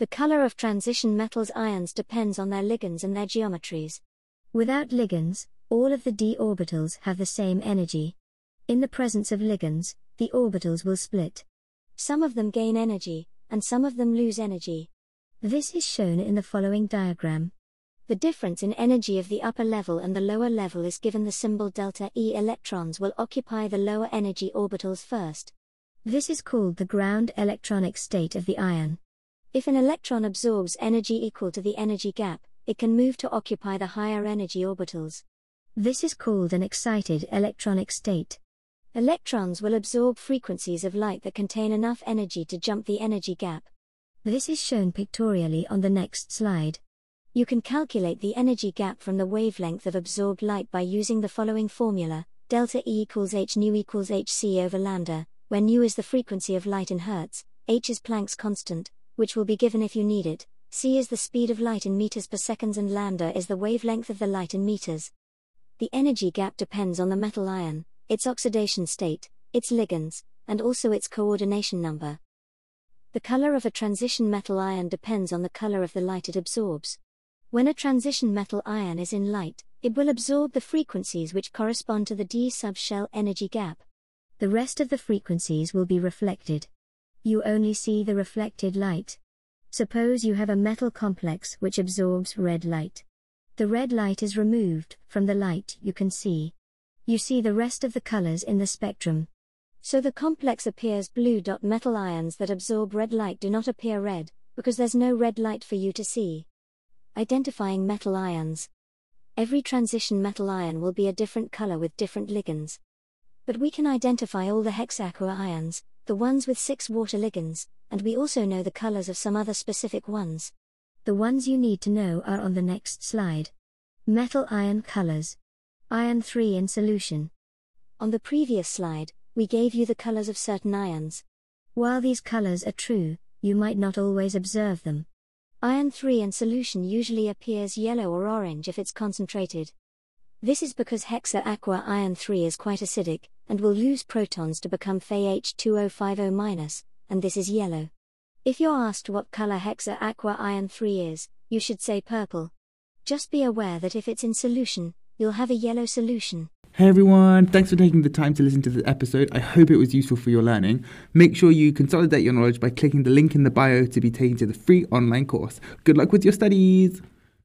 The color of transition metals ions depends on their ligands and their geometries. Without ligands, all of the d orbitals have the same energy. In the presence of ligands, the orbitals will split. Some of them gain energy, and some of them lose energy. This is shown in the following diagram. The difference in energy of the upper level and the lower level is given the symbol delta E. Electrons will occupy the lower energy orbitals first. This is called the ground electronic state of the ion. If an electron absorbs energy equal to the energy gap, it can move to occupy the higher energy orbitals. This is called an excited electronic state. Electrons will absorb frequencies of light that contain enough energy to jump the energy gap. This is shown pictorially on the next slide. You can calculate the energy gap from the wavelength of absorbed light by using the following formula delta E equals h nu equals hc over lambda, where nu is the frequency of light in hertz, h is Planck's constant, which will be given if you need it, c is the speed of light in meters per seconds, and lambda is the wavelength of the light in meters. The energy gap depends on the metal ion, its oxidation state, its ligands, and also its coordination number. The color of a transition metal ion depends on the color of the light it absorbs. When a transition metal ion is in light, it will absorb the frequencies which correspond to the d subshell energy gap. The rest of the frequencies will be reflected you only see the reflected light. Suppose you have a metal complex which absorbs red light. The red light is removed from the light you can see. You see the rest of the colors in the spectrum. So the complex appears blue. Metal ions that absorb red light do not appear red, because there's no red light for you to see. Identifying metal ions. Every transition metal ion will be a different color with different ligands. But we can identify all the hexaqua ions, the ones with six water ligands, and we also know the colors of some other specific ones. The ones you need to know are on the next slide. Metal ion colors. Iron 3 in solution. On the previous slide, we gave you the colors of certain ions. While these colors are true, you might not always observe them. Iron 3 in solution usually appears yellow or orange if it's concentrated. This is because hexa aqua iron 3 is quite acidic, and will lose protons to become Fe-H2050-, and this is yellow. If you're asked what color hexa aqua iron 3 is, you should say purple. Just be aware that if it's in solution, you'll have a yellow solution. Hey everyone, thanks for taking the time to listen to this episode. I hope it was useful for your learning. Make sure you consolidate your knowledge by clicking the link in the bio to be taken to the free online course. Good luck with your studies!